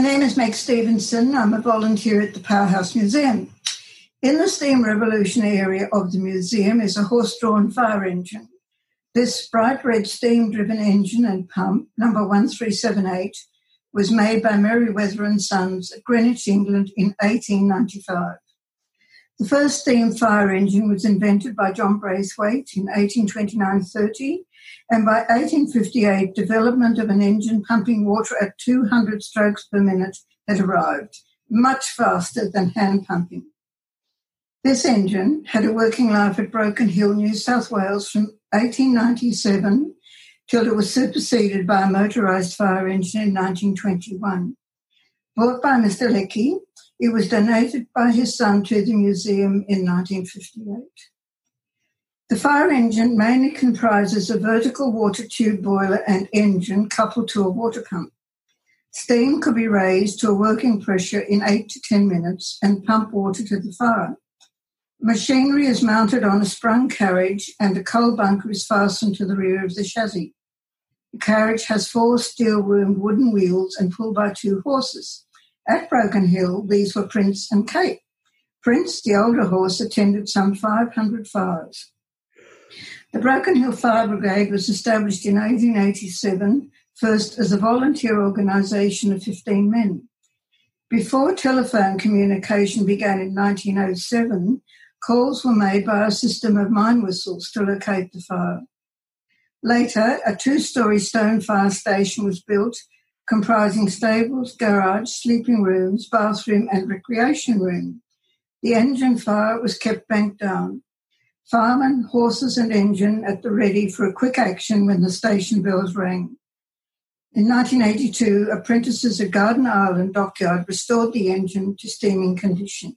My name is Meg Stevenson. I'm a volunteer at the Powerhouse Museum. In the steam revolution area of the museum is a horse drawn fire engine. This bright red steam driven engine and pump, number 1378, was made by Merryweather and Sons at Greenwich, England in 1895. The first steam fire engine was invented by John Braithwaite in 1829-30 and by 1858 development of an engine pumping water at 200 strokes per minute had arrived, much faster than hand pumping. This engine had a working life at Broken Hill, New South Wales from 1897 till it was superseded by a motorised fire engine in 1921. Bought by Mr. Leckie, it was donated by his son to the museum in 1958. The fire engine mainly comprises a vertical water tube boiler and engine coupled to a water pump. Steam could be raised to a working pressure in 8 to 10 minutes and pump water to the fire. Machinery is mounted on a sprung carriage and a coal bunker is fastened to the rear of the chassis. The carriage has four steel-roomed wooden wheels and pulled by two horses. At Broken Hill, these were Prince and Kate. Prince, the older horse, attended some 500 fires. The Broken Hill Fire Brigade was established in 1887, first as a volunteer organisation of 15 men. Before telephone communication began in 1907, calls were made by a system of mine whistles to locate the fire. Later, a two story stone fire station was built comprising stables, garage, sleeping rooms, bathroom, and recreation room. The engine fire was kept banked down. Firemen, horses, and engine at the ready for a quick action when the station bells rang. In 1982, apprentices at Garden Island Dockyard restored the engine to steaming condition.